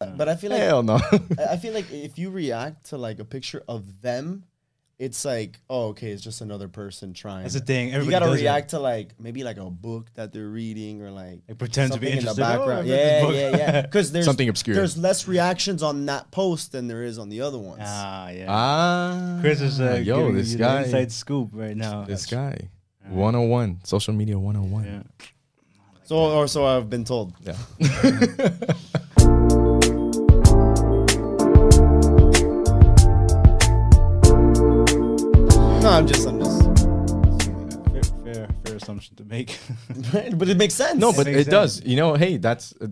But I feel like Hell no. I I feel like if you react to like a picture of them, it's like, oh, okay, it's just another person trying. That's the thing. you Everybody gotta does it. react to like maybe like a book that they're reading or like, Like pretend to be something in the interested. Oh, background. Read this yeah, book. yeah, yeah. Because there's Something obscure. There's less reactions on that post than there is on the other ones. Ah, yeah. Ah, Chris is uh, yo, giving this you guy, inside scoop right now. this guy, 101, social media 101. Yeah. So or so I've been told. Yeah. I'm just, I'm just. Fair, fair, fair assumption to make. but it makes sense. No, but makes it does. You know, hey, that's uh,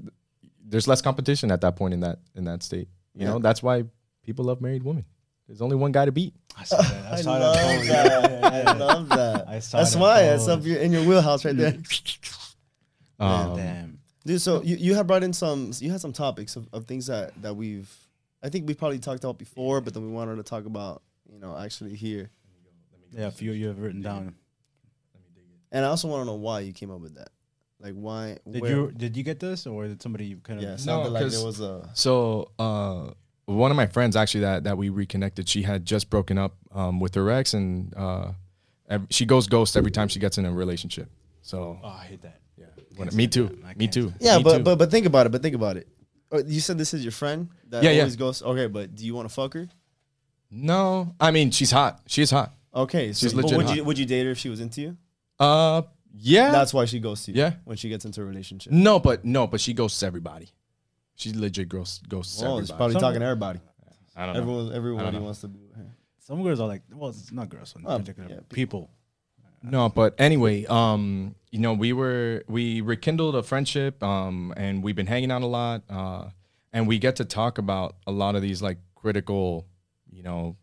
there's less competition at that point in that in that state. You Yeah. know, that's why people love married women. There's only one guy to beat. I saw that. I saw love post. that. Yeah, yeah, I love that. I saw That's that why it's up your, in your wheelhouse right there. Um, Damn. Dude, so you, you have brought in some you had some topics of, of things that, that we've I think we probably talked about before, but then we wanted to talk about, you know, actually here. Yeah, a few you have written down. And I also want to know why you came up with that. Like why Did where- you did you get this or did somebody kind of? Yeah, it No, sounded like 'cause- there was a So uh, one of my friends actually that that we reconnected, she had just broken up um, with her ex, and uh, ev- she goes ghost every time she gets in a relationship. So Oh, I hate that. yeah, When- me too, me too. Yeah, Me but too. but but think about it, but think about it. Uh, You said this is your friend that Yeah, yeah. always goes okay, but do you want to fuck her? no, I mean she's hot. She's hot. Okay, so She's but legit would hot. you would you date her if she was into you? Uh, yeah. That's why she goes to you. Yeah. When she gets into a relationship. no, but no, but she ghosts everybody. She legit ghosts ghosts Oh, everybody. it's probably Some- talking to everybody. I don't know. Everyone everybody know. wants to be with her. Some girls are like, well, it's not girls, in Oh, particular, yeah, people. No, but anyway, um, you know, we were we rekindled a friendship, um, and we've been hanging out a lot, uh, and we get to talk about a lot of these like critical, you know,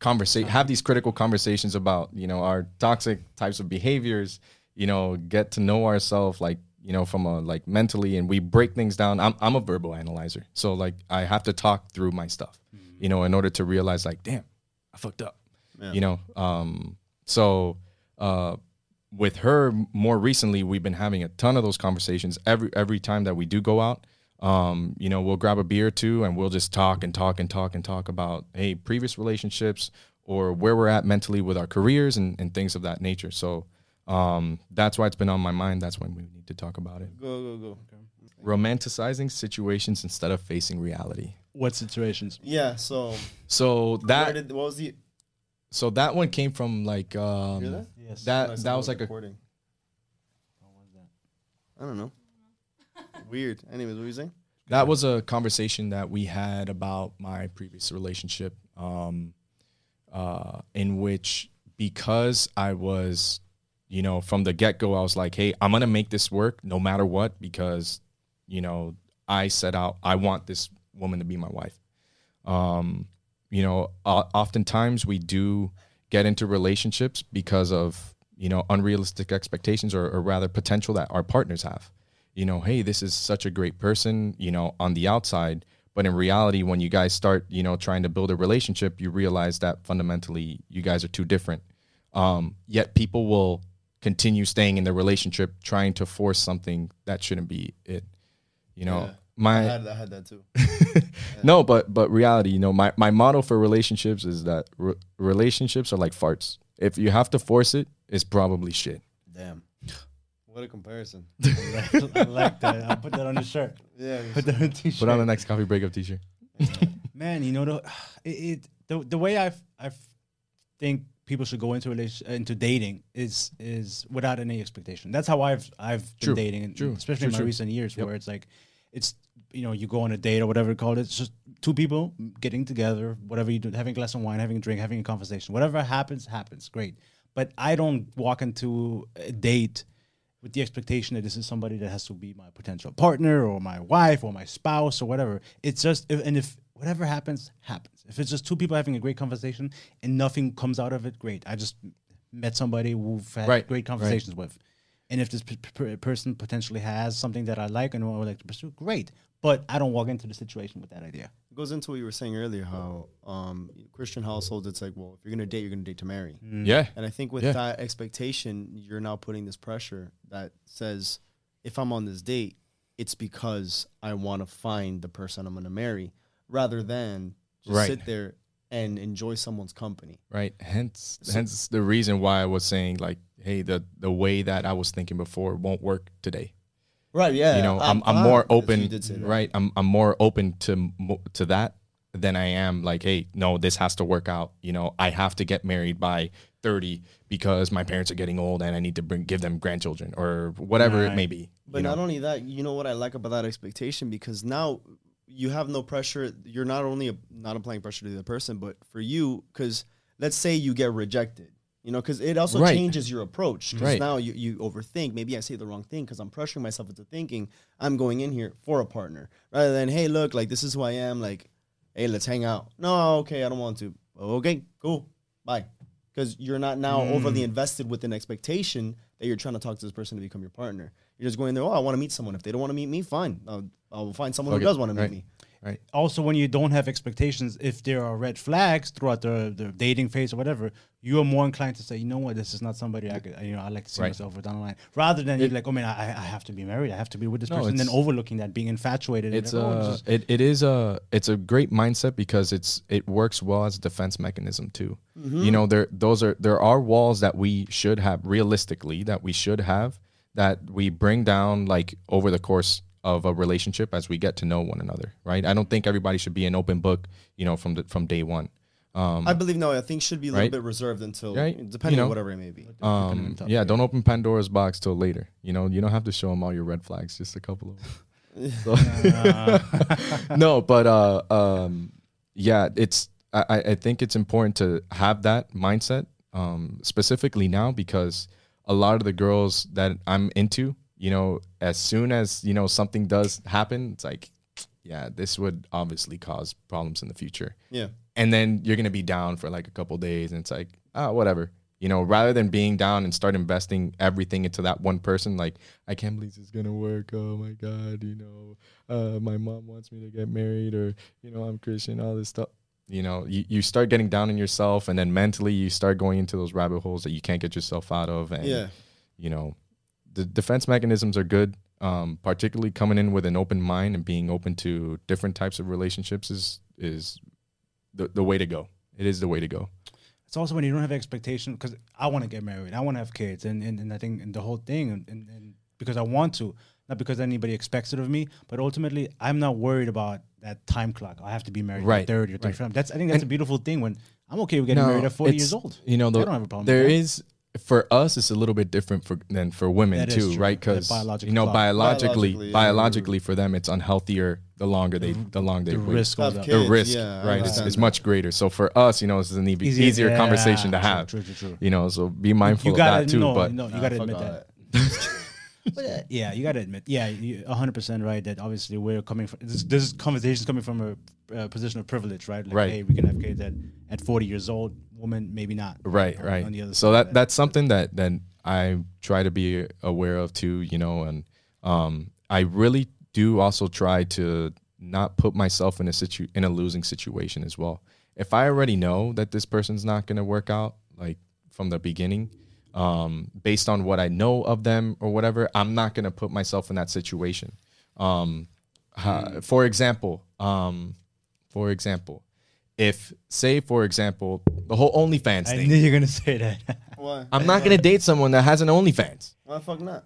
conversation, have these critical conversations about you know our toxic types of behaviors, you know, get to know ourselves like you know from a like mentally, and we break things down. I'm I'm a verbal analyzer, so like I have to talk through my stuff, you know, in order to realize like, damn, I fucked up you know? Um so uh with her more recently we've been having a ton of those conversations. Every every time that we do go out um you know we'll grab a beer or two and we'll just talk and talk and talk and talk about hey previous relationships or where we're at mentally with our careers and, and things of that nature so um that's why it's been on my mind that's when we need to talk about it Go go go. romanticizing situations instead of facing reality What situations? Yeah. So so that did, what was the? so that one came from like um Hear that? Yes. that No, that was like a recording. I don't know. Weird. Anyways, what were you saying? That was a conversation that we had about my previous relationship. Um, uh, in which because I was, you know, from the get go, I was like, hey, I'm gonna make this work no matter what because, you know, I set out, I want this woman to be my wife. Um, you know, uh, oftentimes we do get into relationships because of you know unrealistic expectations or, or rather potential that our partners have you know hey this is such a great person you know on the outside but in reality when you guys start you know trying to build a relationship you realize that fundamentally you guys are too different um, yet people will continue staying in the relationship trying to force something that shouldn't be it you know Yeah. my I had, I had that too. no, but but reality, you know, my my motto for relationships is that re- relationships are like farts. If you have to force it, it's probably shit. Damn. What a comparison. I like that. I'll put that on the shirt. Yeah. Put that on a t-shirt. Put on the next coffee breakup t-shirt. Man, you know the it, it the the way I I think people should go into relation uh, into dating is is without any expectation. That's how I've I've been True, dating, and true, especially true, in my true. recent years, Yep. where it's like it's you know you go on a date or whatever you call it. It's just two people getting together, whatever you do, having a glass of wine, having a drink, having a conversation. Whatever happens, happens. Great, but I don't walk into a date with the expectation that this is somebody that has to be my potential partner or my wife or my spouse or whatever. It's just if, and if whatever happens, happens. If it's just two people having a great conversation and nothing comes out of it, great. I just met somebody who've had Right, great conversations with. And if this p- p- person potentially has something that I like and I would like to pursue, great. But I don't walk into the situation with that idea. It goes into what you were saying earlier, how um, Christian households, it's like, well, if you're gonna date, you're gonna date to marry. Yeah. And I think with Yeah. that expectation, you're now putting this pressure that says, if I'm on this date, it's because I want to find the person I'm gonna marry, rather than just Right. sit there and enjoy someone's company. Right. Hence hence the reason why I was saying like, hey, the the way that I was thinking before won't work today. Right. Yeah. you know, I'm, I- I'm more open, you did say that. right? I'm I'm more open to to that than I am like, hey, no, this has to work out. You know, I have to get married by 30 because my parents are getting old and I need to bring give them grandchildren or whatever it may be. But you know? not only that, you know what I like about that expectation because now you have no pressure. You're not only not applying pressure to the other person, but for you, because let's say you get rejected, you know, because it also Right. changes your approach. Because Right. now you, you overthink. Maybe I say the wrong thing because I'm pressuring myself into thinking I'm going in here for a partner rather than, hey, look, like this is who I am. Like, hey, let's hang out. No, okay, I don't want to. Okay, cool, bye. Because you're not now overly hmm. invested with an expectation that you're trying to talk to this person to become your partner. You're just going there. Oh, I want to meet someone. If they don't want to meet me, fine. I'll, I'll find someone Fuck who does want to meet me. Right. Also, when you don't have expectations, if there are red flags throughout the, the dating phase or whatever, you are more inclined to say, you know what, this is not somebody I could, you know, I like to see Right. myself with down the line. Rather than you're like, oh man, I, I have to be married, I have to be with this No, person, and then overlooking that, being infatuated. It's like, oh, uh, it, it is a it's a great mindset because it's it works well as a defense mechanism too. You know, there those are there are walls that we should have realistically that we should have that we bring down like over the course of a relationship as we get to know one another, right? I don't think everybody should be an open book, you know, from the from day one. Um, I believe no. I think should be a little Right. bit reserved until Right. depending You on whatever it may be. um, yeah, yeah. don't open Pandora's box till later. You know, you don't have to show them all your red flags, just a couple of them. So- no, but uh, um, yeah, it's I, I I think it's important to have that mindset, um, specifically now because a lot of the girls that I'm into, you know, as soon as you know something does happen, it's like, yeah, this would obviously cause problems in the future Yeah. and then you're gonna be down for like a couple days, and it's like, ah, whatever. You know, rather than being down and start investing everything into that one person, like, I can't believe this is gonna work. Oh my god, you know, uh, my mom wants me to get married, or you know, I'm Christian, all this stuff. You know, you, you start getting down on yourself, and then mentally you start going into those rabbit holes that you can't get yourself out of. And Yeah. you know, the defense mechanisms are good. Um, particularly coming in with an open mind and being open to different types of relationships is is the, the way to go. It is the way to go. it's also when you don't have expectation because I want to get married, I want to have kids, and, and, and I think and the whole thing, and, and, and because I want to, not because anybody expects it of me, but ultimately I'm not worried about that time clock. I have to be married Right, at 30 or right. 35. That's I think that's And- a beautiful thing when I'm okay with getting married at 40 years old. You know, I don't have a problem there with that. is for us. It's a little bit different for than for women That is too, right? Because biological you know, clock. biologically, Biologically, biologically, yeah. for them, it's unhealthier the longer they the longer they The wait. risk goes Have kids. the risk, yeah, right, it's, understand is that. much greater. So for us, you know, it's an even Easier- easier yeah, conversation to have. true, true, true. You know, so be mindful You of gotta that too. no, but no, you Nah, gotta admit that. that. But, uh, yeah, you gotta admit. Yeah, you 100 percent right. That obviously we're coming from this. This conversation is coming from a uh, position of privilege, right? Like, Right. Hey, we can have kids at at 40 years old. Woman, maybe not. right on- right. on the other so that of that's something that that i try to be aware of too you know and um i really do also try to not put myself in a situ in a losing situation as well. If i already know that this person's not going to work out like from the beginning um based on what i know of them or whatever i'm not going to put myself in that situation. Um for example um for example if say for example the whole OnlyFans I thing, knew you were gonna say that. Why? I'm not gonna date someone that has an OnlyFans. Why the fuck not?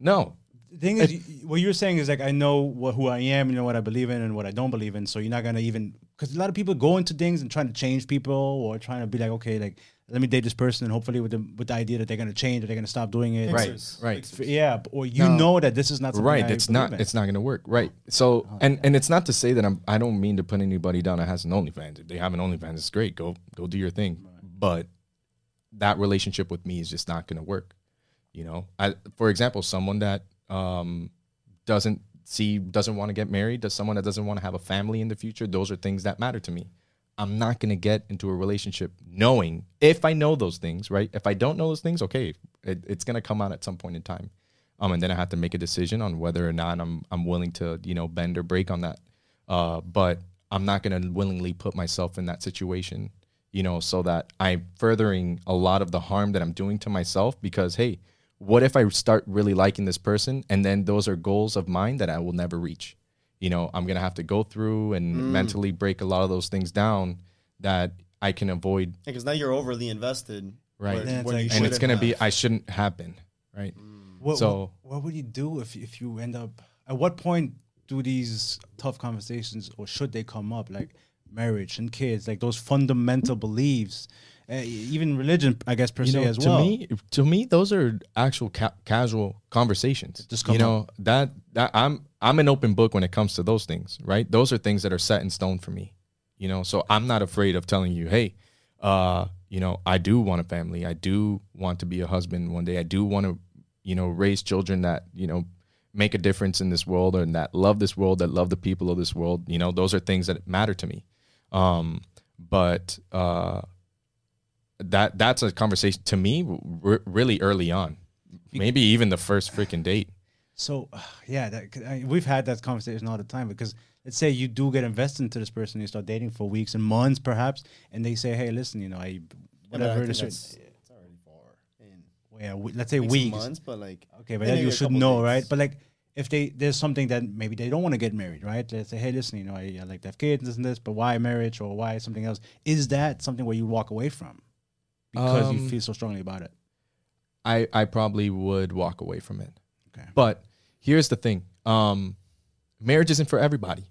No, the thing is, you- what you're saying is like I know what, who I am, you know what I believe in and what I don't believe in. So you're not gonna even because a lot of people go into things and trying to change people or trying to be like, okay, like let me date this person and hopefully with the with the idea that they're gonna change or they're gonna stop doing it. right, Fixers. right, Fixers. Yeah, or you No. know that this is not right. I It's not. in. It's not gonna work. Right. So, Oh, and and it's not to say that I'm. I don't mean to put anybody down that has an OnlyFans. If they have an OnlyFans, it's great. Go go do your thing. But that relationship with me is just not gonna work. You know, I for example, someone that um doesn't see doesn't want to get married, does someone that doesn't want to have a family in the future. Those are things that matter to me. I'm not going to get into a relationship knowing if I know those things, right? If I don't know those things, okay, it, it's going to come out at some point in time. Um, and then I have to make a decision on whether or not I'm I'm willing to you know bend or break on that. Uh, but I'm not going to willingly put myself in that situation, you know, so that I'm furthering a lot of the harm that I'm doing to myself. Because hey, what if I start really liking this person, and then those are goals of mine that I will never reach? You know, I'm gonna have to go through and mentally break a lot of those things down that I can avoid Because now you're overly invested. Right. where- where like- and it's gonna have. be I shouldn't have been right. What, So- what, what would you do if if you end up? At what point do these tough conversations, or should they come up, like marriage and kids, like those fundamental beliefs, uh, even religion, I guess per you se know, as to well. me, to me, those are actual ca- casual conversations. Just come you know that that I'm I'm an open book when it comes to those things, right? Those are things that are set in stone for me. You know, so I'm not afraid of telling you, hey, uh, you know, I do want a family. I do want to be a husband one day. I do want to, you know, raise children that you know make a difference in this world and that love this world, that love the people of this world. You know, those are things that matter to me. Um, but uh, that that's a conversation to me r- really early on, maybe even the first freaking date. So yeah, that, I, we've had that conversation all the time because let's say you do get invested into this person, you start dating for weeks and months perhaps, and they say, hey, listen, you know, I Yeah, I whatever it is. it's already far in Yeah, we- let's say weeks, months, but like Okay, but then you should know, dates. right? But like, if they there's something that maybe they don't want to get married, right? Let's say, hey, listen, you know, I, I like to have kids, this and this, but why marriage or why something else? Is that something where you walk away from because you Um, feel so strongly about it? I I probably would walk away from it. Okay. But here's the thing: um, marriage isn't for everybody.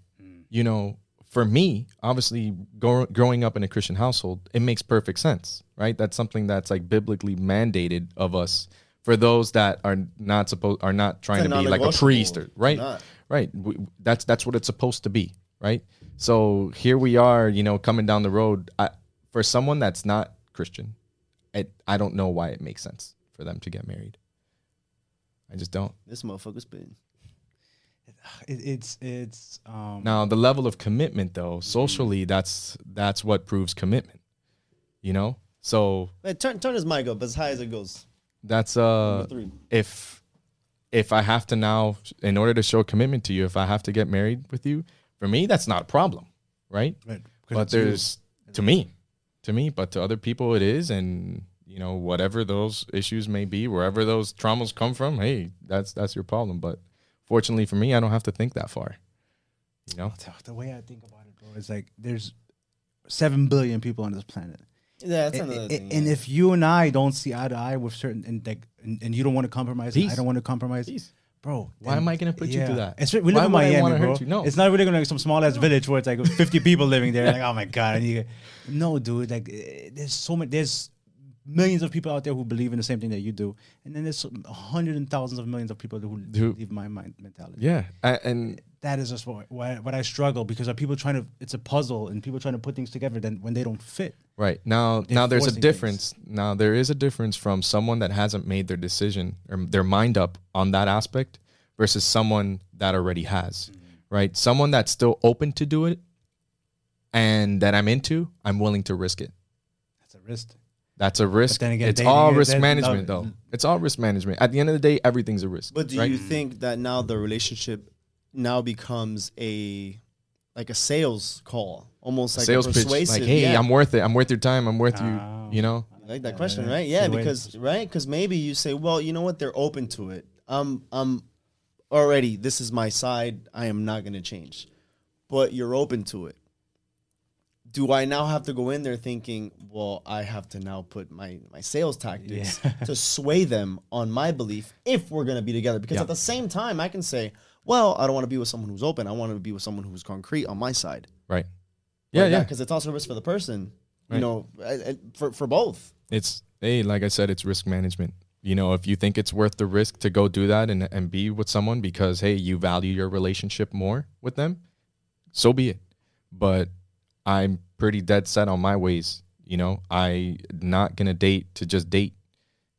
You know, for me, obviously, grow, growing up in a Christian household, it makes perfect sense, right? That's something that's like biblically mandated of us. For those that are not supposed are not trying to be like a priest, or, right? not. Right. We, that's that's what it's supposed to be, right? So here we are, you know, coming down the road. I, for someone that's not Christian, it, I don't know why it makes sense for them to get married. I just don't. This motherfucker's been. It, it's it's um Now the level of commitment, though, socially, that's that's what proves commitment. You know, so Wait, turn turn his mic up as high as it goes. that's uh, if if I have to now, in order to show commitment to you, if I have to get married with you, for me, that's not a problem, right? right, 'cause but it's you. there's to me to me but to other people it is and you know whatever those issues may be wherever those traumas come from hey that's that's your problem but fortunately for me i don't have to think that far you know the, the way I think about it, bro, is like there's seven billion people on this planet. Yeah, that's and, another and- thing. and yeah. if you and I don't see eye to eye with certain and like and, and you don't want to compromise, and I don't want to compromise, Peace. bro. Why am I gonna put you through that? It's, we live Why in would I Miami, wanna bro. hurt you? No. It's not really gonna be some small ass village where it's like 50 people living there. Like, oh my god, I need to- no, dude. Like, eh, there's so many. There's millions of people out there who believe in the same thing that you do, and then there's hundreds and thousands of millions of people who Who- believe my mind mentality. Yeah, a- and That is just what, what, what I struggle because are people trying to? It's a puzzle, and people trying to put things together. Then when they don't fit, Right now, now there's a difference. Now there is a difference from someone that hasn't made their decision or their mind up on that aspect versus someone that already has. Mm-hmm. Right, someone that's still open to do it, and that I'm into, I'm willing to risk it. that's a risk. That's a risk. then again, it's dating all risk management, no- though. It's all risk management. At the end of the day, everything's a risk. But do right? you think that now the relationship now becomes a like a sales call, almost like sales a pitch, like, hey, yeah. I'm worth it. I'm worth your time. I'm worth Oh. you. You know, I like that Yeah, question, yeah. right? Yeah, See, wait. because right, because maybe you say, well, you know what, they're open to it. Um, I'm already. This is my side. I am not going to change, but you're open to it. Do I now have to go in there thinking, well, I have to now put my my sales tactics to sway them on my belief if we're going to be together? Because Yeah. at the same time, I can say, well, I don't want to be with someone who's open. I want to be with someone who's concrete on my side. right? Yeah, Like yeah. Because it's also a risk for the person. You know, for for both. it's hey, like I said, it's risk management. You know, if you think it's worth the risk to go do that and, and be with someone because hey, you value your relationship more with them, so be it. But I'm pretty dead set on my ways. You know, I not gonna date to just date.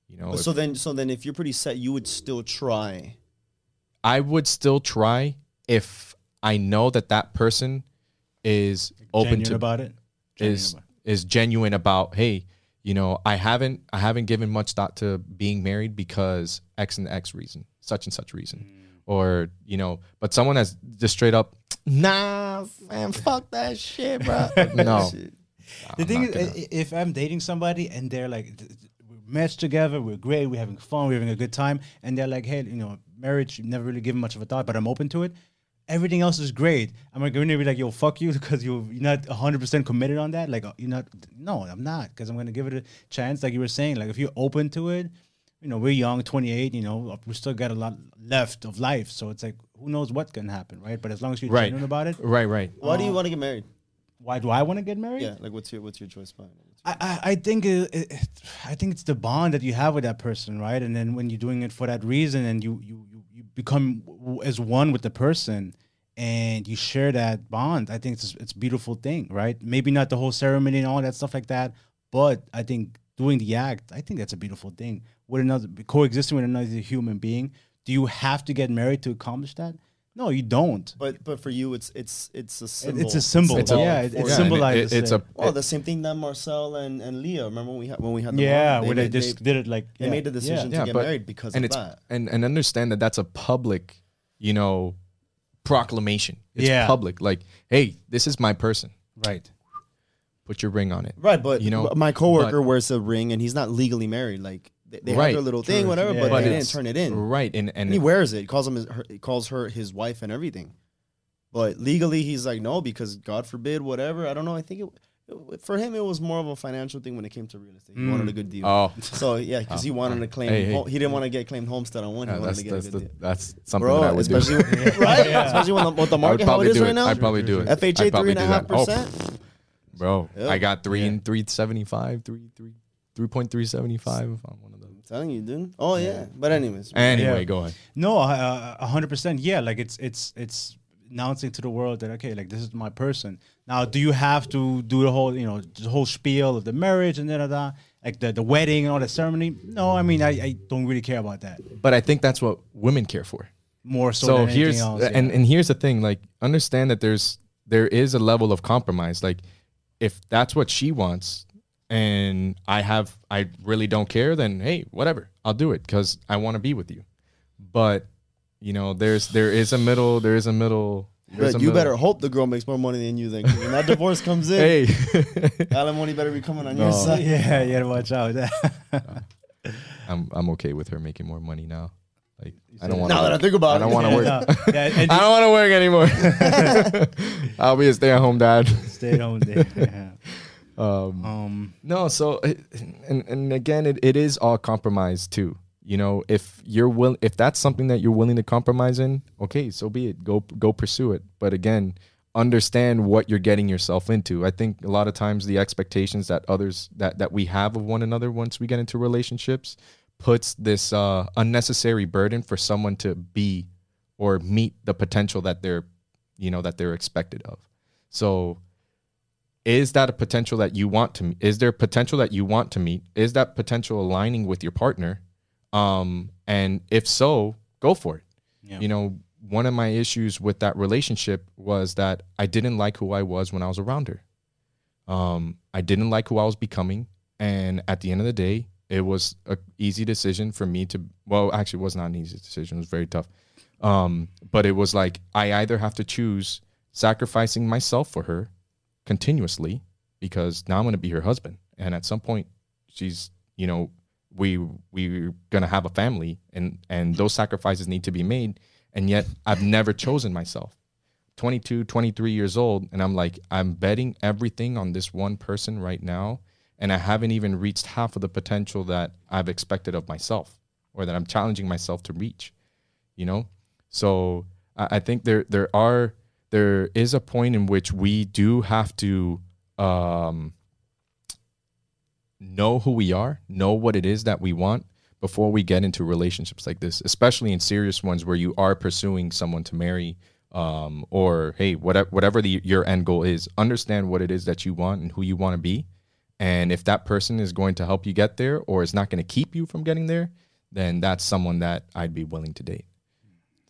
You know, But if- so then, so then, if you're pretty set, you would still try. I would still try if I know that that person is open Genuine to about it. Genuine is about is genuine about hey you know i haven't i haven't given much thought to being married because x and x reason such and such reason Mm. or you know but someone that's just straight up nah man fuck that shit bro no The I'm thing is, gonna- if I'm dating somebody and they're like, we're we match together, we're great, we're having fun, we're having a good time, and they're like, hey, you know, marriage, you've never really given much of a thought, but I'm open to it. Everything else is great. I'm like, going to be like, yo, fuck you, because you're not 100% committed on that. Like, uh, you're not, no, I'm not, because I'm going to give it a chance. Like you were saying, like, if you're open to it, you know, we're young, 28, you know, we still got a lot left of life. So it's like, who knows what can happen, right? But as long as you're right genuine about it, right right Why do you want to get married? why do I want to get married? Yeah, like what's your what's your choice behind it? I, I, I think it, it, it- I think it's the bond that you have with that person, right? And then when you're doing it for that reason, and you you you, you become as one with the person, and you share that bond, I think it's it's a beautiful thing, right? Maybe not the whole ceremony and all that stuff like that, but I think doing the act, I think that's a beautiful thing. With another coexisting with another human being, do you have to get married to accomplish that? No, you don't. But but for you, it's it's it's a symbol. It's a symbol. It's a- yeah, it, it. Yeah, symbolizes. it- it's it. a Well, the same thing that Marcel and, and Leah. Remember when we had when we had the yeah, mom? where they made- just did it like they yeah. made the decision Yeah, to get but- married because and of it's that. and and understand that that's a public you know proclamation it's Yeah. public like hey this is my person right. put your ring on it Right, but you know, my coworker but- wears a ring and he's not legally married. Like they, they have their little thing, whatever, Yeah, but yeah. they didn't turn it in. right and and And he wears it. He calls him his, her, he calls her his wife and everything. But legally, he's like no because God forbid whatever. I don't know. I think it, it- for him it was more of a financial thing when it came to real estate. He mm. wanted a good deal. oh So yeah, because he oh. wanted to claim. Hey, hey. ho- he didn't want to get claimed homestead on one. He yeah, wanted that's to get a that's, good the, deal. that's something that I Bro, would especially do. right, especially when the, with the market how it is right now. I'd probably do it. FHA probably oh. three and a do half that. Oh, percent. bro. Yeah. I got three Yeah. and three seventy five, three three three point three seventy five on one of those. Telling you, dude. Oh yeah. But anyways, Anyway, Yeah. go ahead. No, uh, a hundred percent. Yeah, like it's it's it's announcing to the world that okay, like this is my person. Now, do you have to do the whole you know the whole spiel of the marriage and da da da, like the the wedding and all the ceremony? No, I mean I, I don't really care about that. But I think that's what women care for. More so, so than anything here's else, and yeah. and here's the thing like understand that there's there is a level of compromise like if that's what she wants and i have i really don't care then hey whatever i'll do it because i want to be with you but you know there's there is a middle there is a middle there's But a you middle- better hope the girl makes more money than you. Then 'cause when that divorce comes in, hey alimony better be coming on No. your side. yeah, you gotta watch out. i'm i'm okay with her making more money now like i don't want Now that I think about it, I don't it, want to work No, yeah, i don't want to work anymore i'll be a stay-at-home dad stay at home dad. Yeah. Um Um, No, so and and again, it, it is all compromise too. You know, if you're will, if that's something that you're willing to compromise in, okay, so be it. Go go pursue it. But again, understand what you're getting yourself into. I think a lot of times the expectations that others that that we have of one another once we get into relationships puts this uh, unnecessary burden for someone to be or meet the potential that they're you know that they're expected of. So is that a potential that you want to is there potential that you want to meet? Is that potential aligning with your partner? Um and if so, go for it. Yeah. You know, one of my issues with that relationship was that I didn't like who I was when I was around her. Um, I didn't like who I was becoming, and at the end of the day, it was a easy decision for me to. Well, actually, it was not an easy decision. It was very tough. Um, but it was like I either have to choose sacrificing myself for her continuously because now I'm going to be her husband, and at some point, she's you know we we're going to have a family, and and those sacrifices need to be made and yet I've never chosen myself. 22, 23 years old, and I'm like, I'm betting everything on this one person right now, and I haven't even reached half of the potential that I've expected of myself or that I'm challenging myself to reach, you know? So I, I think there there are there is a point in which we do have to um, know who we are, know what it is that we want, before we get into relationships like this, especially in serious ones where you are pursuing someone to marry, um, or hey, whatever whatever the, your end goal is, understand what it is that you want and who you want to be, and if that person is going to help you get there or is not going to keep you from getting there, then that's someone that I'd be willing to date.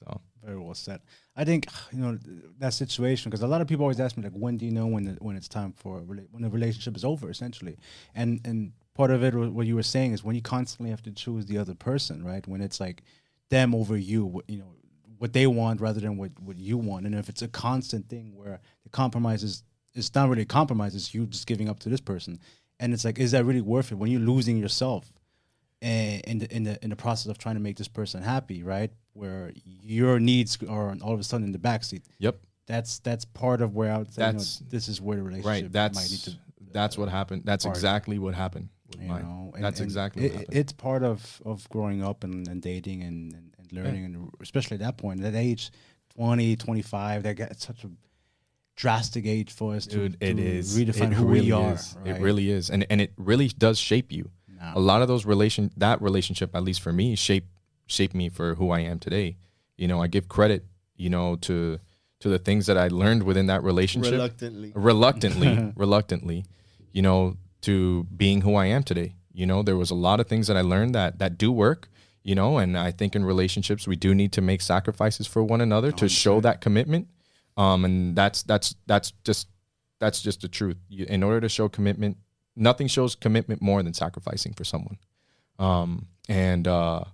So Very well said. I think you know that situation because a lot of people always ask me like, when do you know when the, when it's time for rela- when the relationship is over, essentially, and and part of it what you were saying is when you constantly have to choose the other person, right? When it's like them over you, you know, what they want rather than what what you want, and if it's a constant thing where the compromise is it's not really a compromise, it's you just giving up to this person, and it's like, is that really worth it when you're losing yourself? and in the in the in the process of trying to make this person happy, right? Where your needs are all of a sudden in the backseat. yep, That's that's part of where I would say, you know, That's- this is where the relationship right. might need That's to. Uh, that's what happened. That's part. exactly what happened with You mine. know, and- that's and exactly it, what happened. It's part of of growing up and, and dating and, and, and learning, and especially at that point, that age, 20, 25, that gets such a drastic age for us Dude, to, it to is redefine it who really we are. Is. right? It really is, and and it really does shape you. A lot of those relation that relationship, at least for me, shape shape me for who I am today. You know, I give credit, you know, to to the things that I learned within that relationship. Reluctantly. reluctantly, reluctantly, you know, to being who I am today. You know, there was a lot of things that I learned that that do work. You know, and I think in relationships we do need to make sacrifices for one another to show that commitment. Um, and that's that's that's just that's just the truth. You, in order to show commitment, nothing shows commitment more than sacrificing for someone. Um, and uh,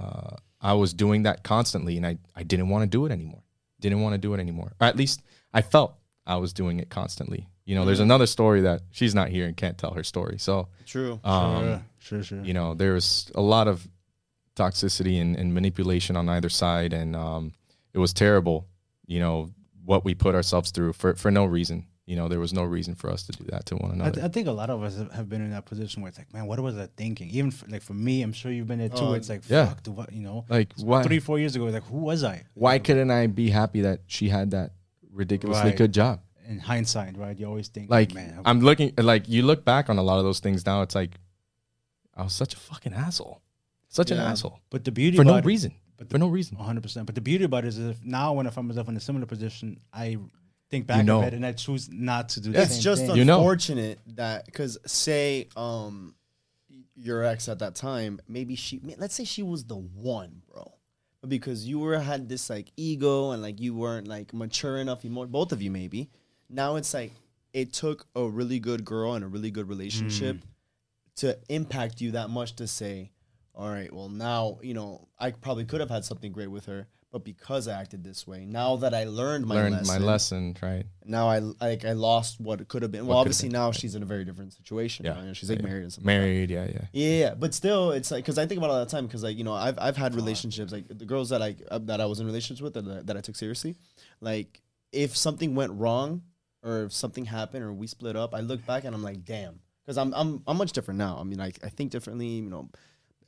uh, I was doing that constantly, and I I didn't want to do it anymore. Didn't want to do it anymore. Or at least I felt I was doing it constantly. You know, there's another story that she's not here and can't tell her story. So, True. um, sure, sure, sure. you know, there's a lot of toxicity and, and manipulation on either side, and um, it was terrible. You know what we put ourselves through for for no reason. You know, there was no reason for us to do that to one I, another. th- I think a lot of us have- have been in that position where it's like, man, what was I thinking? Even for, like for me, I'm sure you've been there too. Oh, it's like, yeah. fuck, do what you know? like why Three, four years ago, like, who was I? why couldn't I be happy that she had that ridiculously Right. good job? In hindsight, right? You always think, Like man, I'm looking like you look back on a lot of those things now. It's like I was such a fucking asshole, such an asshole but the beauty for no it- reason. but For no reason. 100. percent But the beauty about it is if now when I find myself in a similar position, I think back know. of it and I choose not to do the it's just thing. You know. unfortunate that because say um your ex at that time maybe she let's say she was the one bro but because you were had this like ego and like you weren't like mature enough emo- both of you maybe now it's like it took a really good girl and a really good relationship Mm. to impact you that much to say all right well now you know i probably could have had something great with her but because i acted this way now that i learned my Learned lesson my lesson, right? now I like I lost what it could have been. Well, obviously been, now she's in a very different situation. Yeah. Yeah, you know, she's like Yeah. married and stuff. like. Married, yeah, yeah. Yeah, yeah, but still, it's like because I think about it all that time because like you know I've I've had relationships like the girls that I uh, that I was in relationships with that, that I took seriously, like if something went wrong or if something happened or we split up, I look back and I'm like, damn, because I'm I'm I'm much different now. I mean, like I think differently. You know,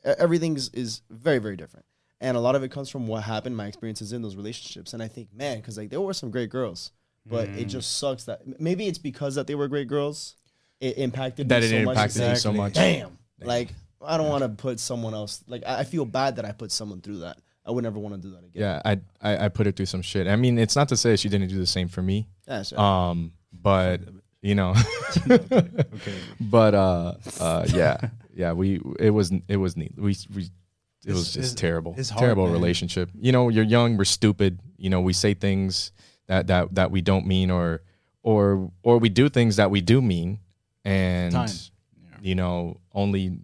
everything's is very very different, and a lot of it comes from what happened, my experiences in those relationships, and I think man, because like there were some great girls, but it just sucks that maybe it's because that they were great girls. It impacted that me it so much. impacted you so much. Damn. Like I don't want to put someone else. Like I I feel bad that I put someone through that. I would never want to do that again. Yeah, I, I I put her through some shit. I mean, it's not to say she didn't do the same for me. Yeah, sure. Um, but you know, Okay. but uh, uh, yeah, yeah, we it was it was neat. We we it was just terrible, it's hard, terrible man. relationship. You know, you're young, we're stupid. You know, we say things that that that we don't mean, or or or we do things that we do mean, and Time. you know, only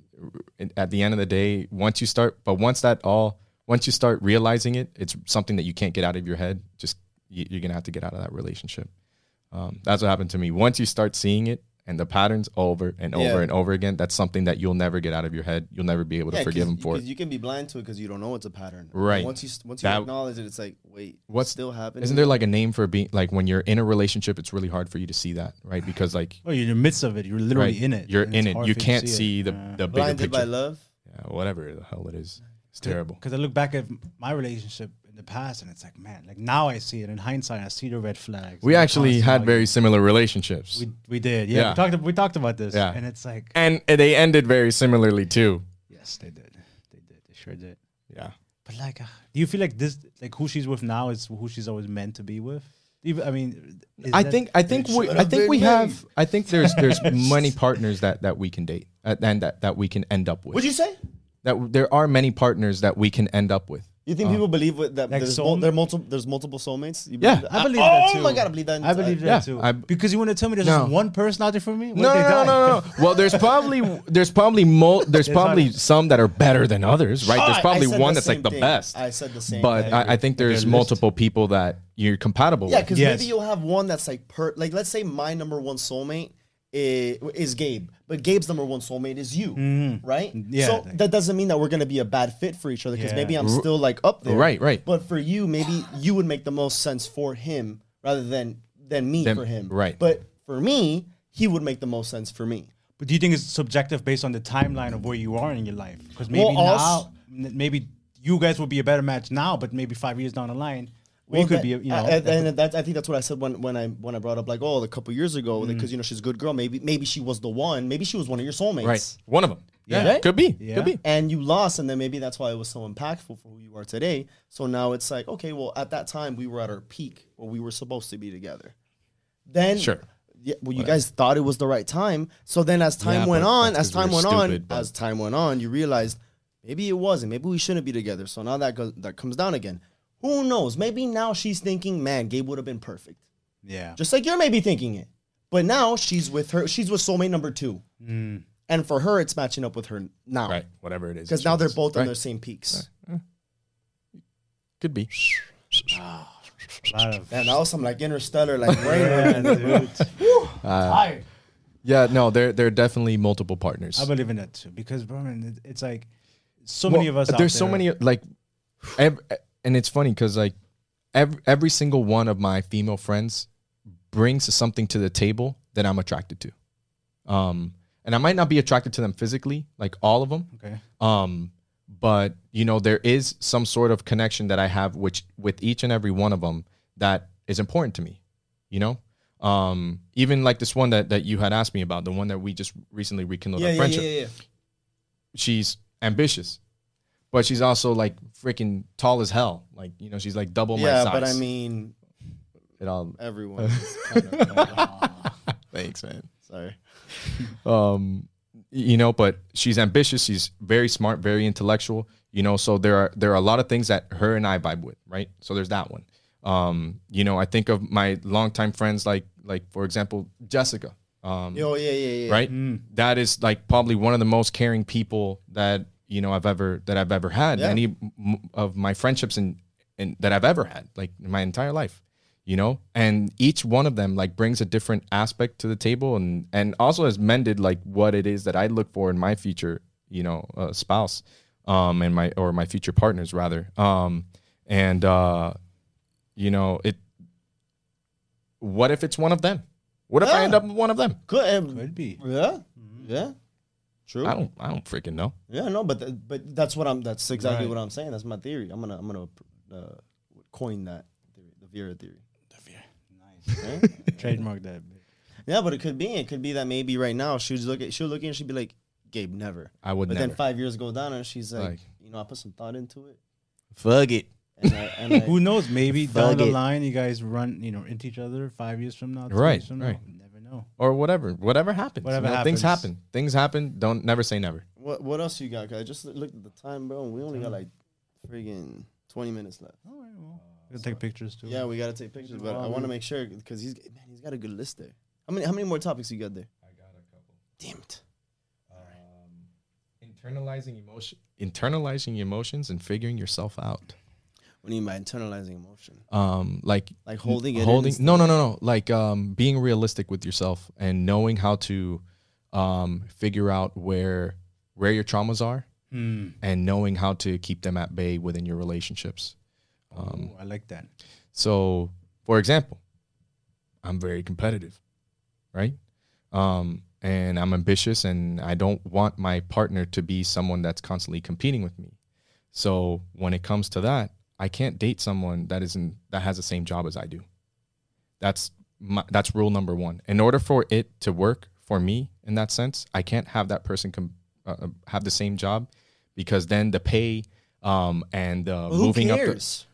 at the end of the day, once you start, but once that all, once you start realizing it, it's something that you can't get out of your head. Just you, you're gonna have to get out of that relationship. Um, that's what happened to me. Once you start seeing it and the patterns over and over Yeah. and over again, that's something that you'll never get out of your head. You'll never be able to forgive forgive 'cause- him for it. because You can be blind to it because you don't know it's a pattern. Right. Once you once you That- acknowledge it, it's like wait, What's- what's still happening? Isn't there like a name for being like when you're in a relationship? It's really hard for you to see that, right? Because like oh, you're in the midst of it. You're literally right, in it. You're in it. You can't it. see the Yeah. the bigger blinded by picture. love? Yeah, whatever the hell it is. It's terrible. Because I look back at my relationship in the past, and it's like, man, like now I see it in hindsight. I see the red flags. We actually had argument. very similar relationships. We we did. Yeah. Yeah. We talked. We talked about this. Yeah. And it's like, and they ended very similarly too. yes, they did. They did. They sure did. Yeah. But like, uh, do you feel like this, like who she's with now, is who she's always meant to be with? Even, I mean, is I think I think we I have think we made. have I think there's there's many partners that that we can date uh, and that that we can end up with. What'd you say? that w- there are many partners that we can end up with. You think uh, people believe with that Like there's, soul- mul- there are multiple there's multiple soulmates? You Yeah. that? I believe ah, oh that too. Oh my god, I believe that. I believe that Yeah, too. I- because you want to tell me there's No. just one person out there for me? What No, if no, they no, die? no, no. Well, there's probably there's probably mo- there's probably some that are better than others, right? Oh, There's I- I probably said one the that's like same the thing. best. I said the same. but thing. I, I think there's list. multiple people that you're compatible with. Yeah, with. because Yes. maybe you'll have one that's like per like let's say my number one soulmate is, is Gabe, but Gabe's number one soulmate is you, right? Mm-hmm. Yeah. So that doesn't mean that we're gonna be a bad fit for each other because Yeah. maybe I'm still like up there, Right, right. But for you, maybe you would make the most sense for him rather than than me Than- for him, right. But for me, he would make the most sense for me. But do you think it's subjective based on the timeline of where you are in your life? Because maybe Well, now, also- maybe you guys would be a better match now, but maybe five years down the line, we Well, could that- be, you know. and, and that's, I think that's what I said when, when I when I brought up like oh a couple years ago Mm. because you know she's a good girl maybe maybe she was the one maybe she was one of your soulmates right, one of them. Yeah, Right? could be, Yeah. could be. and you lost and then maybe that's why it was so impactful for who you are today so now it's like okay well at that time we were at our peak where we were supposed to be together then Sure. yeah, well you guys thought it was the right time so then as time Yeah, went on as time we went were on but- as time went on you realized maybe it wasn't maybe we shouldn't be together so now that goes that comes down again who knows maybe now she's thinking man gabe would have been perfect yeah. just like you're maybe thinking it but now she's with her she's with soulmate number two mm. and for her it's matching up with her now Right, whatever it is. because now they're is. both on Right. their same peaks. Could be. A lot of, Man, that was some like interstellar, like brain yeah, work. dude. Uh, Tired. Yeah, no, there there are definitely multiple partners. I believe in that too because, bro, man, it's like so Well, many of us. out There's so many like, ev- and it's funny because like every every single one of my female friends brings something to the table that I'm attracted to. Um, and I might not be attracted to them physically, like all of them. Okay. Um, but you know, there is some sort of connection that I have which with each and every one of them that is important to me. You know, um, even like this one that that you had asked me about, the one that we just recently rekindled Yeah, our yeah, friendship yeah, yeah. she's ambitious, but she's also like freaking tall as hell. Like you know, she's like double my size. Yeah, size. but I mean, it all. everyone. is kind of, Thanks, man. sorry. Um, you know, but she's ambitious. She's very smart, very intellectual. You know, so there are there are a lot of things that her and I vibe with, right? So there's that one. Um, you know, I think of my longtime friends, like like for example, Jessica. Um, Yo, yeah, yeah, yeah. right? That is like probably one of the most caring people that you know I've ever that I've ever had. Yeah. Any m- of my friendships and and that I've ever had, like in my entire life, you know. And each one of them like brings a different aspect to the table, and and also has mended like what it is that I look for in my future, you know, uh, spouse, um, and my or my future partners rather, um, and uh, you know it. What if it's one of them? What if I end up with one of them? Could, um, Could be. Yeah, yeah. True. I don't. I don't freaking know. Yeah, no, but th- but that's what I'm. That's exactly Right. what I'm saying. That's my theory. I'm gonna I'm gonna uh, coin that theory, the Vera theory. The Vera, nice. Right? Trademark that. yeah, but it could be. It could be that maybe right now she's looking. She'll look and she'd be like, "Gabe, never." I would But never. then five years go down and she's like, Like- "You know, I put some thought into it." Fuck it. And I, and I, Who knows? Maybe down the it. line, you guys run, you know, into each other five years from now. Right, from right. You never know. Or whatever. Whatever happens. Whatever you know, Things happen. Things happen. Don't never say never. what what else you got? 'Cause I just looked at the time, bro. and We only got like friggin' twenty minutes left. All right, well, we can take pictures too. Yeah, we gotta take pictures, but I want to make sure because he's man, he's got a good list there. How many how many more topics you got there? I got a couple. Damn it. Um, internalizing emotion, internalizing emotions, and figuring yourself out. What do you mean by internalizing emotion? Um, like Like holding it holding. instead No, no, no, no. Like um, being realistic with yourself and knowing how to um, figure out where where your traumas are Hmm. and knowing how to keep them at bay within your relationships. Um, Ooh, I like that. So, for example, I'm very competitive, right? Um, and I'm ambitious, and I don't want my partner to be someone that's constantly competing with me. So, when it comes to that, I can't date someone that isn't that has the same job as I do. That's my, that's rule number one. In order for it to work for me in that sense, I can't have that person com- uh, have the same job because then the pay um, and uh, moving up the cares?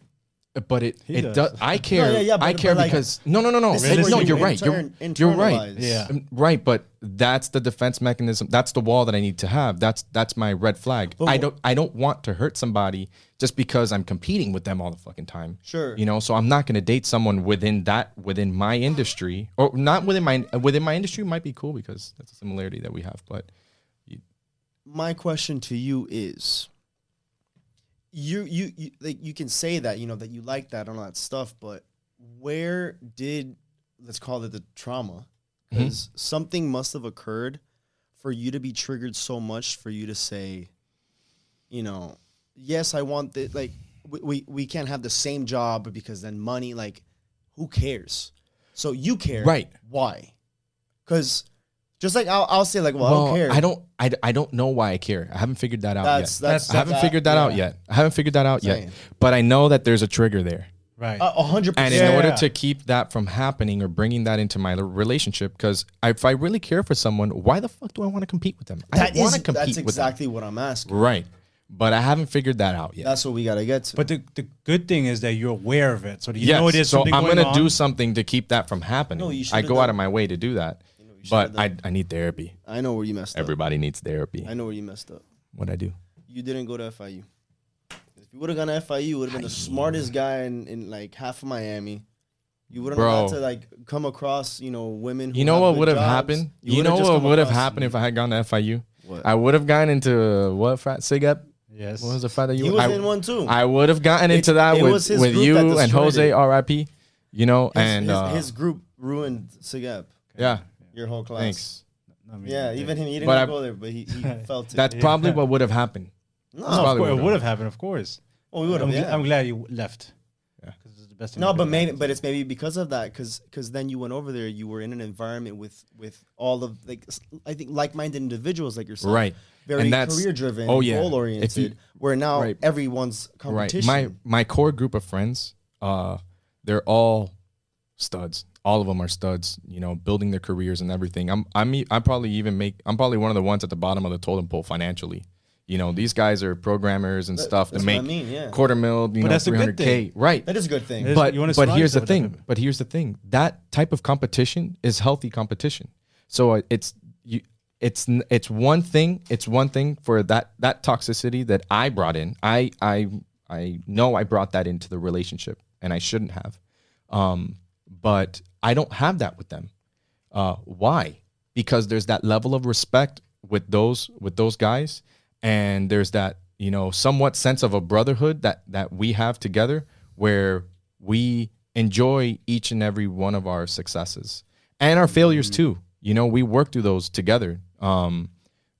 But it He it does. does. I care. yeah, yeah, I care like, because no, no, no, no. This is It- where no, you you're right. You're you're right. Yeah. Um, Right, but that's the defense mechanism. That's the wall that I need to have. That's that's my red flag. But I don't I don't want to hurt somebody just because I'm competing with them all the fucking time. Sure. You know, so I'm not going to date someone within that within my industry or not within my within my industry might be cool because that's a similarity that we have, but my question to you is you, you you like you can say that you know that you like that and all that stuff but where did let's call it the trauma mm-hmm. because something must have occurred for you to be triggered so much for you to say you know yes i want the like we, we we can't have the same job because then money like who cares? So you care Right. why? Because just like I'll, I'll say like well, well, i don't care I don't I, I don't know why I care. I haven't figured that out That's- yet. that's- I haven't that- figured that out yeah. yet. I haven't figured that out Same. yet. But I know that there's a trigger there. Right. A a hundred And percent. And in order Yeah. to keep that from happening or bringing that into my relationship, because if I really care for someone, why the fuck do I want to compete with them? I That don't want is to compete that's with exactly what I'm asking. them. Right. But I haven't figured that out yet. That's what we gotta get to. but the, the good thing is that you're aware of it. So that you yes. know there's so something I'm going gonna do something to keep that from happening. No, you I should've go done- out of my way to do that. You but I, I need therapy. I know where you messed up. Everybody needs therapy. I know where you messed up. What I do. You didn't go to FIU. If you would have gone to FIU, you would have been the smartest guy in, in like half of Miami. You wouldn't have Bro. had to like come across, you know, women. Who You know have what would have happened? You, would've know what would have happened if I had gone to FIU? What? I would have gotten into uh, what frat SIGEP? Yes. What was the frat that you He was I, in one too. I would have gotten It- into that it with, with you that and Jose it. RIP, you know, his, and his, uh, his group ruined SIGEP. yeah, your whole class. thanks. I mean, Yeah, yeah. even him, he didn't But I- go there, but he, he felt it. That's probably what would have happened. no, No, of probably course, it would've happened, of course. oh, we would have. I'm, gl- Yeah. I'm glad you left. Yeah. 'Cause it's the best thing No, that but could've maybe, happened. but it's maybe because of that, because then you went over there, you were in an environment with with all of like s- I think like-minded individuals like yourself, Right. Very And that's- career-driven, oh, yeah. goal oriented. If you- where now right. everyone's Right. competition. My my core group of friends, uh, they're all studs. All of them are studs. You know, building their careers and everything. I'm I'm e- I probably even make I'm probably one of the ones at the bottom of the totem pole financially. You know, these guys are programmers and That- stuff that that's what I make mean, yeah. quarter mil. You But know, that's a three good hundred k. Right. that is a good thing. It is- but you wanna but here's the for that type thing. of- But here's the thing. That type of competition is healthy competition. So uh, it's you. It's it's one thing. It's one thing for that that toxicity that I brought in. I I I know I brought that into the relationship, and I shouldn't have. Um, but I don't have that with them. Uh, why? Because there's that level of respect with those with those guys, and there's that you know somewhat sense of a brotherhood that that we have together, where we enjoy each and every one of our successes and our failures too. You know, we work through those together, um,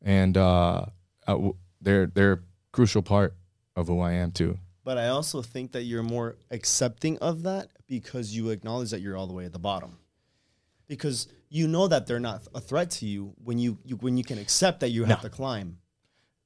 and uh, uh, they're they're a crucial part of who I am too. But I also think that you're more accepting of that because you acknowledge that you're all the way at the bottom. Because you know that they're not a threat to you when you, you when you can accept that you have to climb.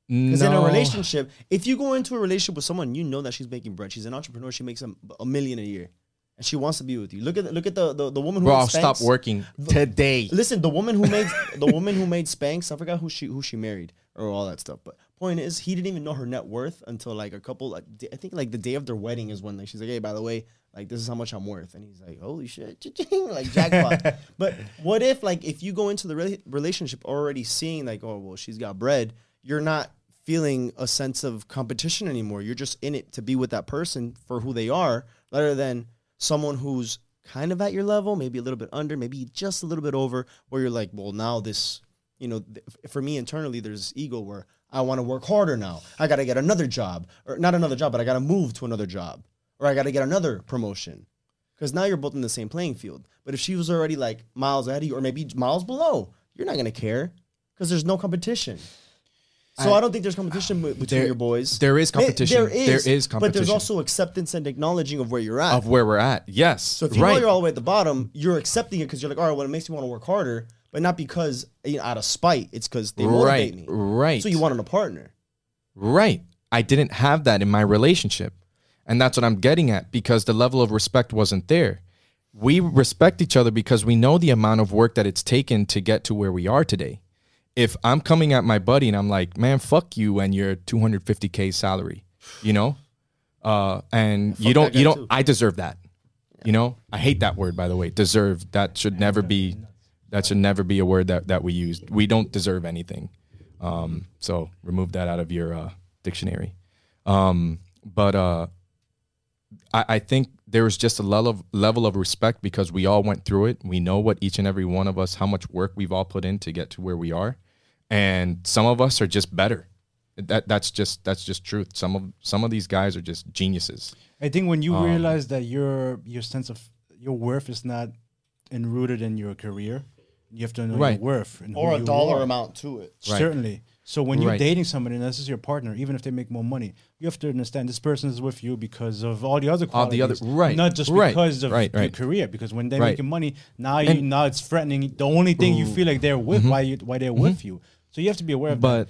Because in a relationship, if you go into a relationship with someone, you know that she's making bread. She's an entrepreneur. She makes a, a million a year, and she wants to be with you. Look at the, look at the the, the woman who Bro, I'll stop working today. Listen, the woman who made the woman who made Spanx, I forgot who she who she married or all that stuff. But point is, he didn't even know her net worth until like a couple. Like, I think like the day of their wedding is when like she's like, hey, by the way, like this is how much I'm worth, and he's like, holy shit, like jackpot. but what if like if you go into the re- relationship already seeing like, oh well, she's got bread, you're not feeling a sense of competition anymore. You're just in it to be with that person for who they are, rather than someone who's kind of at your level, maybe a little bit under, maybe just a little bit over, where you're like, well, now this, you know, th- for me internally, there's this ego where I want to work harder now. I got to get another job, or not another job, but I got to move to another job, or I got to get another promotion. Because now you're both in the same playing field. But if she was already like miles ahead of you, or maybe miles below, you're not going to care because there's no competition. So I, don't think there's competition be- between There- your boys. there is competition. There is, There is But there's also acceptance and acknowledging of where you're at. of where we're at. Yes. So if you right. know you're all the way at the bottom, you're accepting it because you're like, all right, well, it makes me want to work harder, but not because you know, out of spite. It's because they motivate right. me. Right. So you wanted a partner. Right. I didn't have that in my relationship. And that's what I'm getting at because the level of respect wasn't there. We respect each other because we know the amount of work that it's taken to get to where we are today. If I'm coming at my buddy and I'm like, man, fuck you and your 250K salary, you know? Uh, and you don't, you don't, too. I deserve that. You know? I hate that word, by the way. Deserve. That should never be, that should never be a word that, that we use. We don't deserve anything. Um, so remove that out of your uh, dictionary. Um, but uh, I, I think there was just a level of level of respect because we all went through it. We know what each and every one of us, how much work we've all put in to get to where we are, and some of us are just better. That that's just that's just truth. Some of some of these guys are just geniuses. I think when you Um, realize that your your sense of your worth is not enrooted in your career, you have to know Right. your worth and Or a dollar are. amount to it. Right. Certainly. So when you're Right. dating somebody and this is your partner, even if they make more money, you have to understand this person is with you because of all the other All the qualities, other- right, Not just right, because of right, your career. Because when they're making money, now you now it's threatening. The only thing you feel like they're with, why you why they're with you. So you have to be aware of that. But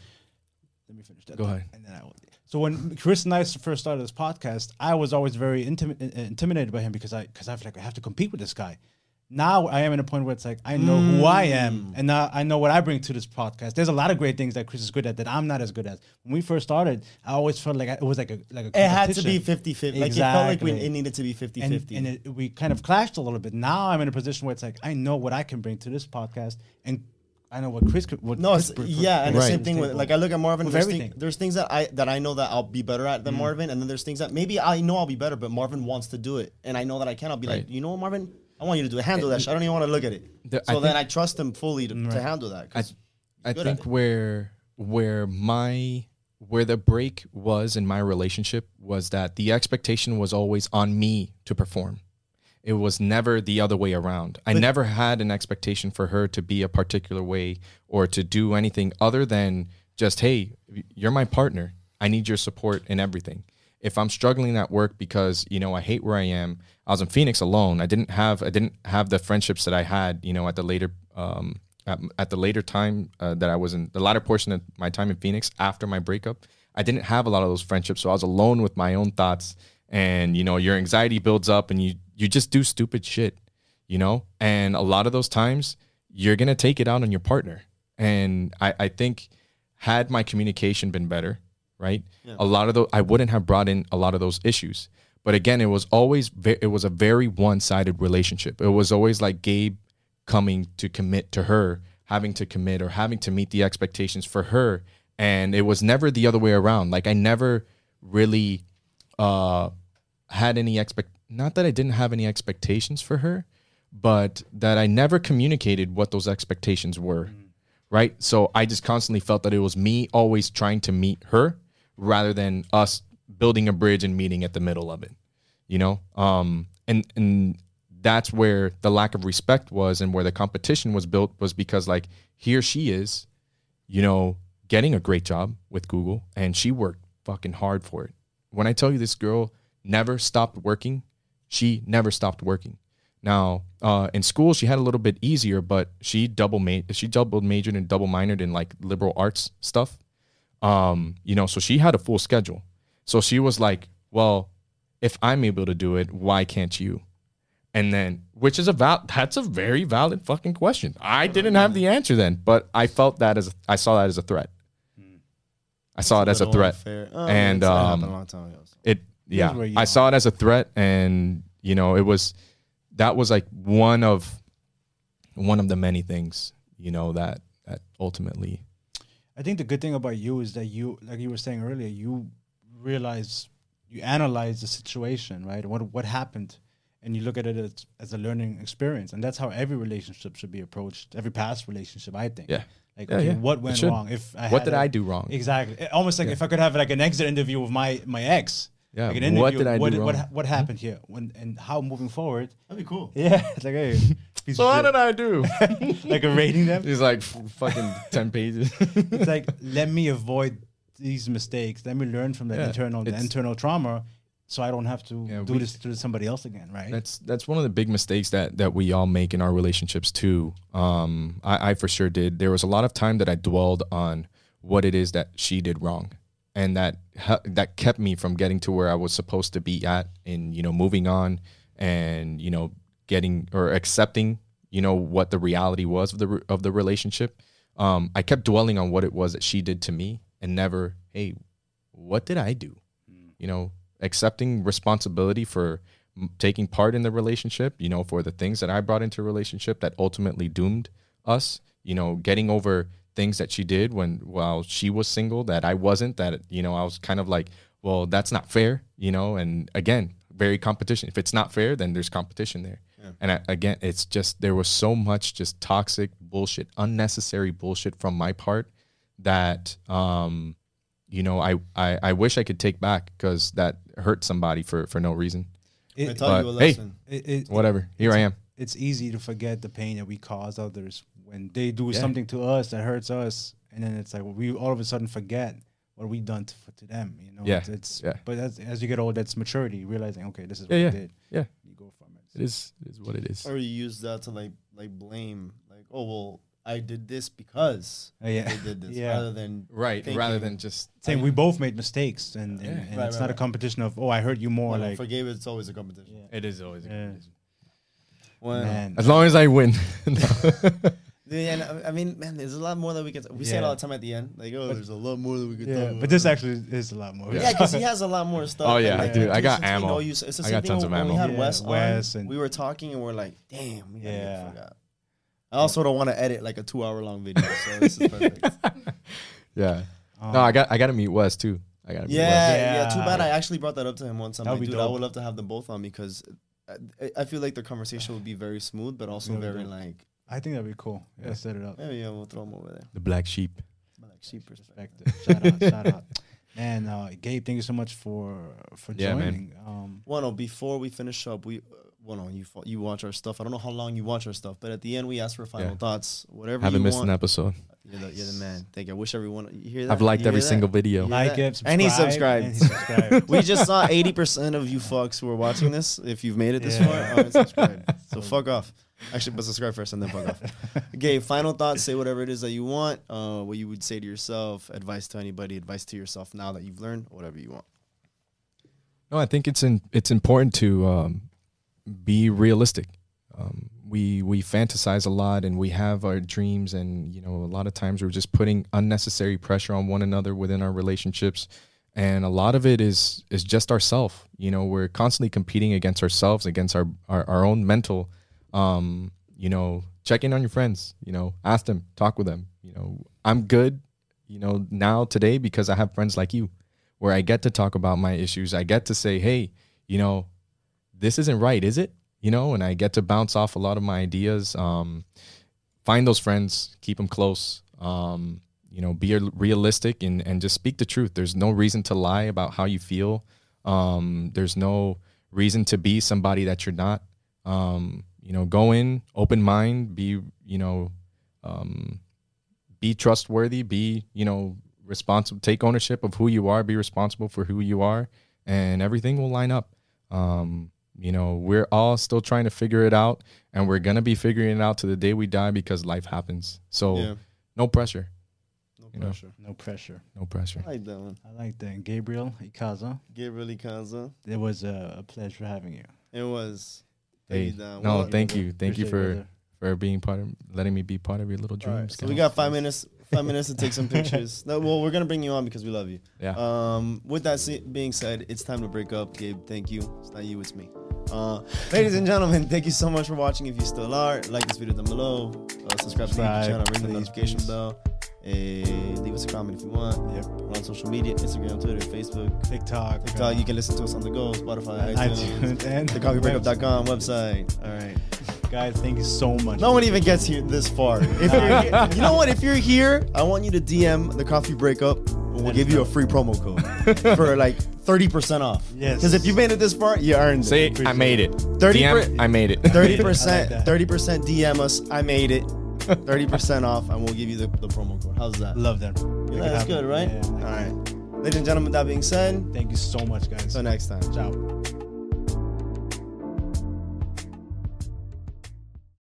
Let me finish that. Go ahead. And then I will. So when Chris and I first started this podcast, I was always very uh, intimidated by him because I because I feel like I have to compete with this guy. Now I am in a point where it's like I know who I Mm. am, and now I know what I bring to this podcast. There's a lot of great things that Chris is good at that I'm not as good at. When we first started, I always felt like I, it was like a like a It had to be competition. 50 50. Like it felt like we, it needed to be 50 and, 50. and it, we kind of clashed a little bit. Now I'm in a position where it's like I know what I can bring to this podcast, and I know what Chris could. What No, Chris it's, br- br- yeah, and the same thing with like I look at Marvin. With There's, everything. thing, there's things that I that I know that I'll be better at than Marvin, and then there's things that maybe I know I'll be better, but Marvin wants to do it, and I know that I can. I'll be like, you know what, Marvin, I want you to do it. Handle that shit. I don't even want to look at it. The- so I then I trust him fully to, to handle that. I, I think where where my where the break was in my relationship was that the expectation was always on me to perform. It was never the other way around. I never had an expectation for her to be a particular way or to do anything other than just, hey, you're my partner. I need your support in everything. If I'm struggling at work because, you know, I hate where I am, I was in Phoenix alone. I didn't have I didn't have the friendships that I had, you know, at the later um at, at the later time uh, that I was in the latter portion of my time in Phoenix after my breakup. I didn't have a lot of those friendships, so I was alone with my own thoughts and you know, your anxiety builds up and you you just do stupid shit, you know? And a lot of those times you're to take it out on your partner. And I I think had my communication been better, right? A lot of those I wouldn't have brought in a lot of those issues. But again, it was always it was a very one-sided relationship. It was always like Gabe coming to commit to her, having to commit or having to meet the expectations for her, and it was never the other way around. Like I never really uh had any expect not that I didn't have any expectations for her, but that I never communicated what those expectations were. Right? So I just constantly felt that it was me always trying to meet her rather than us building a bridge and meeting at the middle of it. You know? Um and and that's where the lack of respect was and where the competition was built was because like here she is, you know, getting a great job with Google and she worked fucking hard for it. When I tell you this girl never stopped working, she never stopped working. Now, uh, in school she had a little bit easier, but she double ma- she double majored and double minored in like liberal arts stuff. Um, you know, so she had a full schedule. So she was like, "Well, if I'm able to do it, why can't you?" And then, which is a val, that's a very valid fucking question. I didn't have the answer then, but I felt that as, I saw that as a threat. I saw it as a threat. Oh, And, it's- that happened um, a long time ago. so. It, yeah, I saw it as a threat, and you know, it was that was like one of one of the many things, you know, that that ultimately, I think the good thing about you is that you, like you were saying earlier, you realize, you analyze the situation, right? What what happened, and you look at it as, as a learning experience, and that's how every relationship should be approached. Every past relationship, I think. Yeah. Like, Yeah, okay, yeah. what went wrong? If I what had did a- I do wrong? Exactly. It- Almost like if I could have like an exit interview with my my ex. Yeah, Like an what did I do what, What, wrong? ha- what hmm? happened here? When and how moving forward? That'd be cool. Yeah. It's like hey. Piece So of how shit. did I do? like a rating them. He's like f- fucking ten pages. it's like let me avoid these mistakes. Let me learn from that Yeah, internal the it's- internal trauma, so I don't have to Yeah, do we- this to somebody else again, right? That's that's one of the big mistakes that that we all make in our relationships too. Um, I, I for sure did. There was a lot of time that I dwelled on what it is that she did wrong, and that ha- that kept me from getting to where I was supposed to be at, and you know moving on, and you know getting or accepting you know what the reality was of the of the relationship. Um, I kept dwelling on what it was that she did to me, and never, hey, what did I do? you know accepting responsibility for m- taking part in the relationship you know for the things that i brought into a relationship that ultimately doomed us you know getting over things that she did when while she was single that i wasn't that you know i was kind of like well that's not fair you know and again very competition if it's not fair then there's competition there and I, again it's just there was so much just toxic bullshit unnecessary bullshit from my part that um you know, I, I, I wish I could take back because that hurt somebody for, for no reason. I taught you a hey, lesson. it, it, Whatever. Here I am. it's easy to forget the pain that we cause others when they do Yeah. something to us that hurts us, and then it's like we all of a sudden forget what we done to, to them. You know, Yeah, it's, it's yeah. but as, as you get older, that's maturity, realizing okay, this is what Yeah, you yeah. did. Yeah. You go from it. It is it is what it is. Or you use that to like like blame, like, oh well, I did this because Oh, yeah. they did this, Yeah. rather than Right. thinking, Rather than just Saying we both made mistakes, and, and, Yeah. and Right, it's right, not a competition of oh I hurt you more. Well, like forgave it, it's always a competition. Yeah. it is always a Yeah. competition. When, man, As long as I win. Yeah, I- I mean, man, there's a lot more that we could. We say it Yeah. all the time at the end, like, oh, there's a lot more that we could talk yeah, about. but this actually is a lot more. Yeah, because he has a lot more stuff. Oh, and, yeah, like, dude, I got since we ammo. you, it's the I same got thing tons when, of when we had Yeah, Wes, Wes on, and- we were talking and we're like, damn, we Yeah. get the fuck out. I also don't want to edit like a two hour long video, so this is perfect. yeah. Um, no, I got I gotta meet Wes too. I gotta meet yeah, Wes. yeah, Too bad I actually brought that up to him one time. That would Like, be dude, I would love to have them both on because I, I feel like the conversation would be very smooth, but also Really very dope. like, I think that'd be cool. Yeah, set it up. yeah, yeah, we'll throw them over there. The black sheep. Like sheep perspective. Perspective. shout out, shout out. And uh, Gabe, thank you so much for for Yeah, man. joining. Um, Well, no, before we finish up, we, uh, well, no, you you watch our stuff. I don't know how long you watch our stuff, but at the end, we ask for final Yeah. thoughts. Whatever Haven't you missed want. an episode. You're the, you're the man. Thank you. I wish everyone. You hear that? I've liked every that? single video. Like that? it, subscribe, and he subscribed. and he subscribed. we just saw 80% of you fucks who are watching this. If you've made it this Yeah. far, aren't. So fuck off. Actually, but subscribe first and then fuck off. Okay, final thoughts. Say whatever it is that you want. Uh, what you would say to yourself. Advice to anybody. Advice to yourself now that you've learned. Whatever you want. No, I think it's in, it's important to um, be realistic. Um, we we fantasize a lot and we have our dreams, and you know, a lot of times we're just putting unnecessary pressure on one another within our relationships, and a lot of it is is just ourself. You know, we're constantly competing against ourselves, against our our, our own mental. Um, you know, check in on your friends. You know, ask them, talk with them. You know, I'm good. You know, now today because I have friends like you where I get to talk about my issues. I get to say, hey, you know, this isn't right, is it? You know, and I get to bounce off a lot of my ideas. Um, find those friends, keep them close. Um, you know, be realistic and, and just speak the truth. There's no reason to lie about how you feel. Um, there's no reason to be somebody that you're not. Um, you know, go in, open mind, be, you know, um, be trustworthy, be, you know, responsible, take ownership of who you are, be responsible for who you are, and everything will line up. Um, you know, we're all still trying to figure it out, and we're gonna be figuring it out to the day we die because life happens. So Yeah. no pressure, No You know. pressure. no pressure. no pressure. I like that one. I like that. Gabriel Icaza, Gabriel Ikanza. it was a, a pleasure having you. It was. Hey, no, Well, thank you, thank you for brother. for being part of letting me be part of your little All right, dreams. so we got five minutes. Five minutes to take some pictures. No, well, we're gonna bring you on because we love you. Yeah. Um, with that se- being said, it's time to break up. Gabe, thank you. It's not you, it's me. Uh, ladies and gentlemen, thank you so much for watching. If you still are, like this video down below. Uh, subscribe to the YouTube channel. Ring the notification bell. And leave us a comment if you want. Yep. We're on social media: Instagram, Twitter, Facebook, TikTok. TikTok. You can listen to us on the go, Spotify, uh, iTunes, iTunes and thecoffeebreakup.com website. All right. Guys, thank you so much. No one even gets here this far. If you're, you know what? If you're here, I want you to DM the coffee breakup. and We'll give you a free promo code for like thirty percent off. Yes. Because if you made it this far, you earned Say it. I made it. 30 DM, per- I made it. Thirty I like percent. Thirty percent DM us. I made it. Thirty percent off, and we'll give you the, the promo code. How's that? Love that. Yeah, that's happen. good, right? Yeah, yeah. All right. Ladies and gentlemen, that being said, Thank you so much, guys. until next time. Ciao.